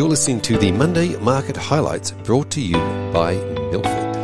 You're listening to the Monday Market Highlights brought to you by Milford.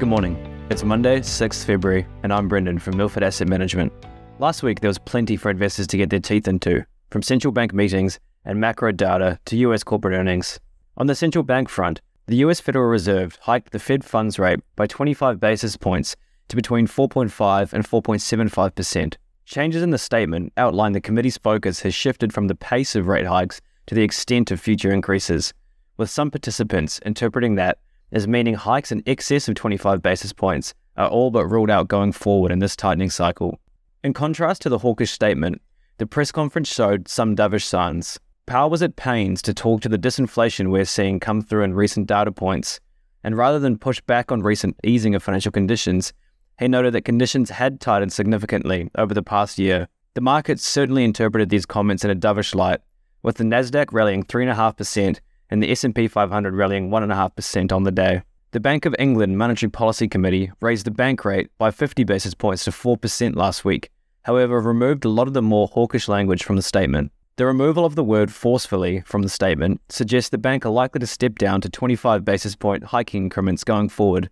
Good morning. It's Monday, 6th February, and I'm Brendan from Milford Asset Management. Last week, there was plenty for investors to get their teeth into, from central bank meetings and macro data to US corporate earnings. On the central bank front, the US Federal Reserve hiked the Fed funds rate by 25 basis points to between 4.5 and 4.75%. Changes in the statement outline the committee's focus has shifted from the pace of rate hikes to the extent of future increases, with some participants interpreting that as meaning hikes in excess of 25 basis points are all but ruled out going forward in this tightening cycle. In contrast to the hawkish statement, the press conference showed some dovish signs. Powell was at pains to talk to the disinflation we're seeing come through in recent data points, and rather than push back on recent easing of financial conditions, he noted that conditions had tightened significantly over the past year. The market certainly interpreted these comments in a dovish light, with the Nasdaq rallying 3.5% and the S&P 500 rallying 1.5% on the day. The Bank of England Monetary Policy Committee raised the bank rate by 50 basis points to 4% last week, however removed a lot of the more hawkish language from the statement. The removal of the word forcefully from the statement suggests the bank are likely to step down to 25 basis point hiking increments going forward,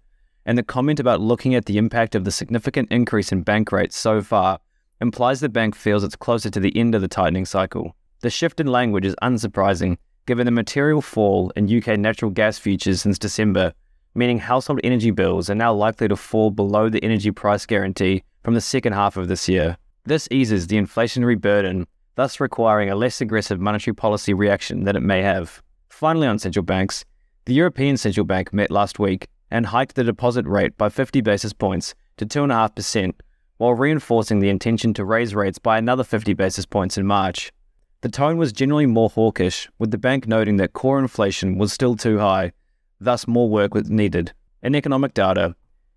and the comment about looking at the impact of the significant increase in bank rates so far implies the bank feels it's closer to the end of the tightening cycle. The shift in language is unsurprising given the material fall in UK natural gas futures since December, meaning household energy bills are now likely to fall below the energy price guarantee from the second half of this year. This eases the inflationary burden thus requiring a less aggressive monetary policy reaction than it may have. Finally, on central banks, the European Central Bank met last week and hiked the deposit rate by 50 basis points to 2.5%, while reinforcing the intention to raise rates by another 50 basis points in March. The tone was generally more hawkish, with the bank noting that core inflation was still too high, thus, more work was needed. In economic data,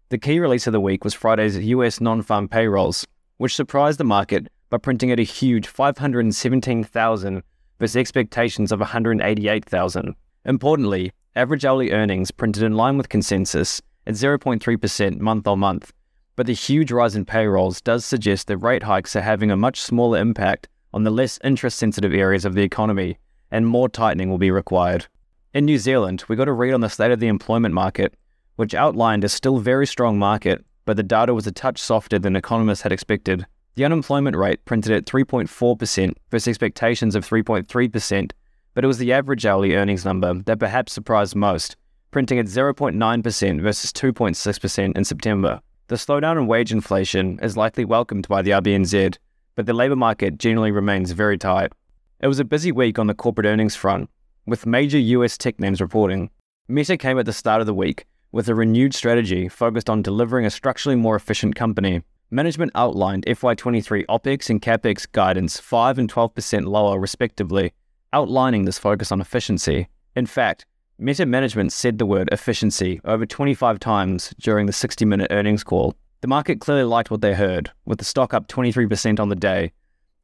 the key release of the week was Friday's US non farm payrolls, which surprised the market by printing at a huge 517,000 versus expectations of 188,000. Importantly, average hourly earnings printed in line with consensus at 0.3% month on month, but the huge rise in payrolls does suggest that rate hikes are having a much smaller impact on the less interest sensitive areas of the economy, and more tightening will be required. In New Zealand, we got a read on the state of the employment market, which outlined a still very strong market, but the data was a touch softer than economists had expected. The unemployment rate printed at 3.4% versus expectations of 3.3%, but it was the average hourly earnings number that perhaps surprised most, printing at 0.9% versus 2.6% in September. The slowdown in wage inflation is likely welcomed by the RBNZ, but the labour market generally remains very tight. It was a busy week on the corporate earnings front, with major US tech names reporting. Meta came at the start of the week with a renewed strategy focused on delivering a structurally more efficient company. Management outlined FY23 OPEX and CAPEX guidance 5 and 12% lower, respectively, outlining this focus on efficiency. In fact, Meta management said the word efficiency over 25 times during the 60 minute earnings call. The market clearly liked what they heard, with the stock up 23% on the day,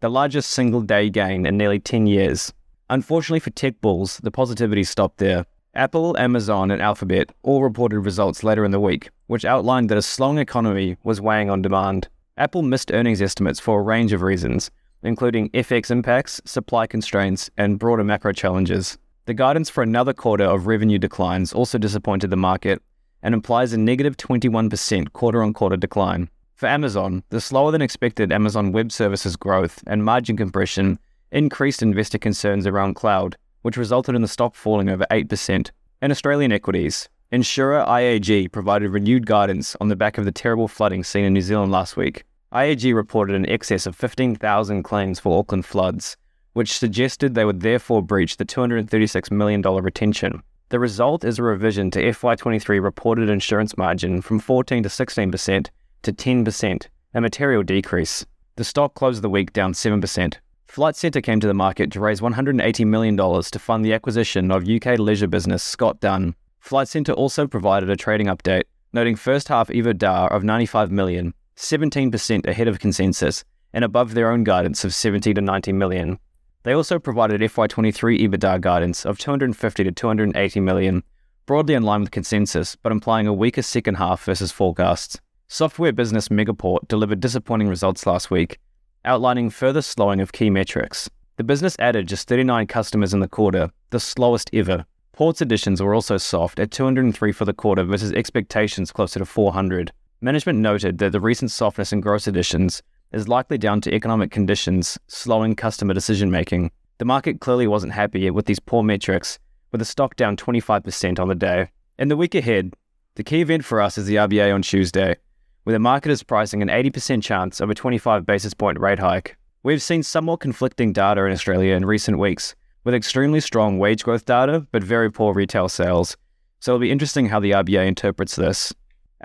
the largest single day gain in nearly 10 years. Unfortunately for tech bulls, the positivity stopped there. Apple, Amazon, and Alphabet all reported results later in the week, which outlined that a slowing economy was weighing on demand. Apple missed earnings estimates for a range of reasons, including FX impacts, supply constraints, and broader macro challenges. The guidance for another quarter of revenue declines also disappointed the market and implies a negative 21% quarter on quarter decline. For Amazon, the slower than expected Amazon Web Services growth and margin compression increased investor concerns around cloud which resulted in the stock falling over 8%. In Australian equities, insurer IAG provided renewed guidance on the back of the terrible flooding seen in New Zealand last week. IAG reported an excess of 15,000 claims for Auckland floods, which suggested they would therefore breach the $236 million retention. The result is a revision to FY23 reported insurance margin from 14 to 16% to 10%, a material decrease. The stock closed the week down 7%. Flight Centre came to the market to raise $180 million to fund the acquisition of UK leisure business Scott Dunn. Flight Centre also provided a trading update, noting first half EBITDA of 95 million, 17% ahead of consensus, and above their own guidance of 70 to 90 million. They also provided FY23 EBITDA guidance of 250 to 280 million, broadly in line with consensus, but implying a weaker second half versus forecasts. Software business Megaport delivered disappointing results last week, outlining further slowing of key metrics. The business added just 39 customers in the quarter, the slowest ever. Ports additions were also soft at 203 for the quarter versus expectations closer to 400. Management noted that the recent softness in gross additions is likely down to economic conditions slowing customer decision making. The market clearly wasn't happy with these poor metrics, with the stock down 25% on the day. In the week ahead, the key event for us is the RBA on Tuesday, where the market is pricing an 80% chance of a 25 basis point rate hike. We've seen some more conflicting data in Australia in recent weeks, with extremely strong wage growth data but very poor retail sales. So it'll be interesting how the RBA interprets this.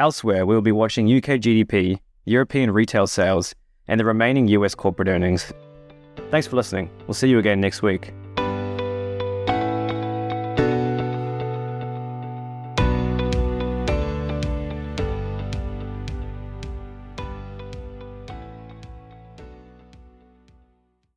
Elsewhere, we will be watching UK GDP, European retail sales, and the remaining US corporate earnings. Thanks for listening. We'll see you again next week.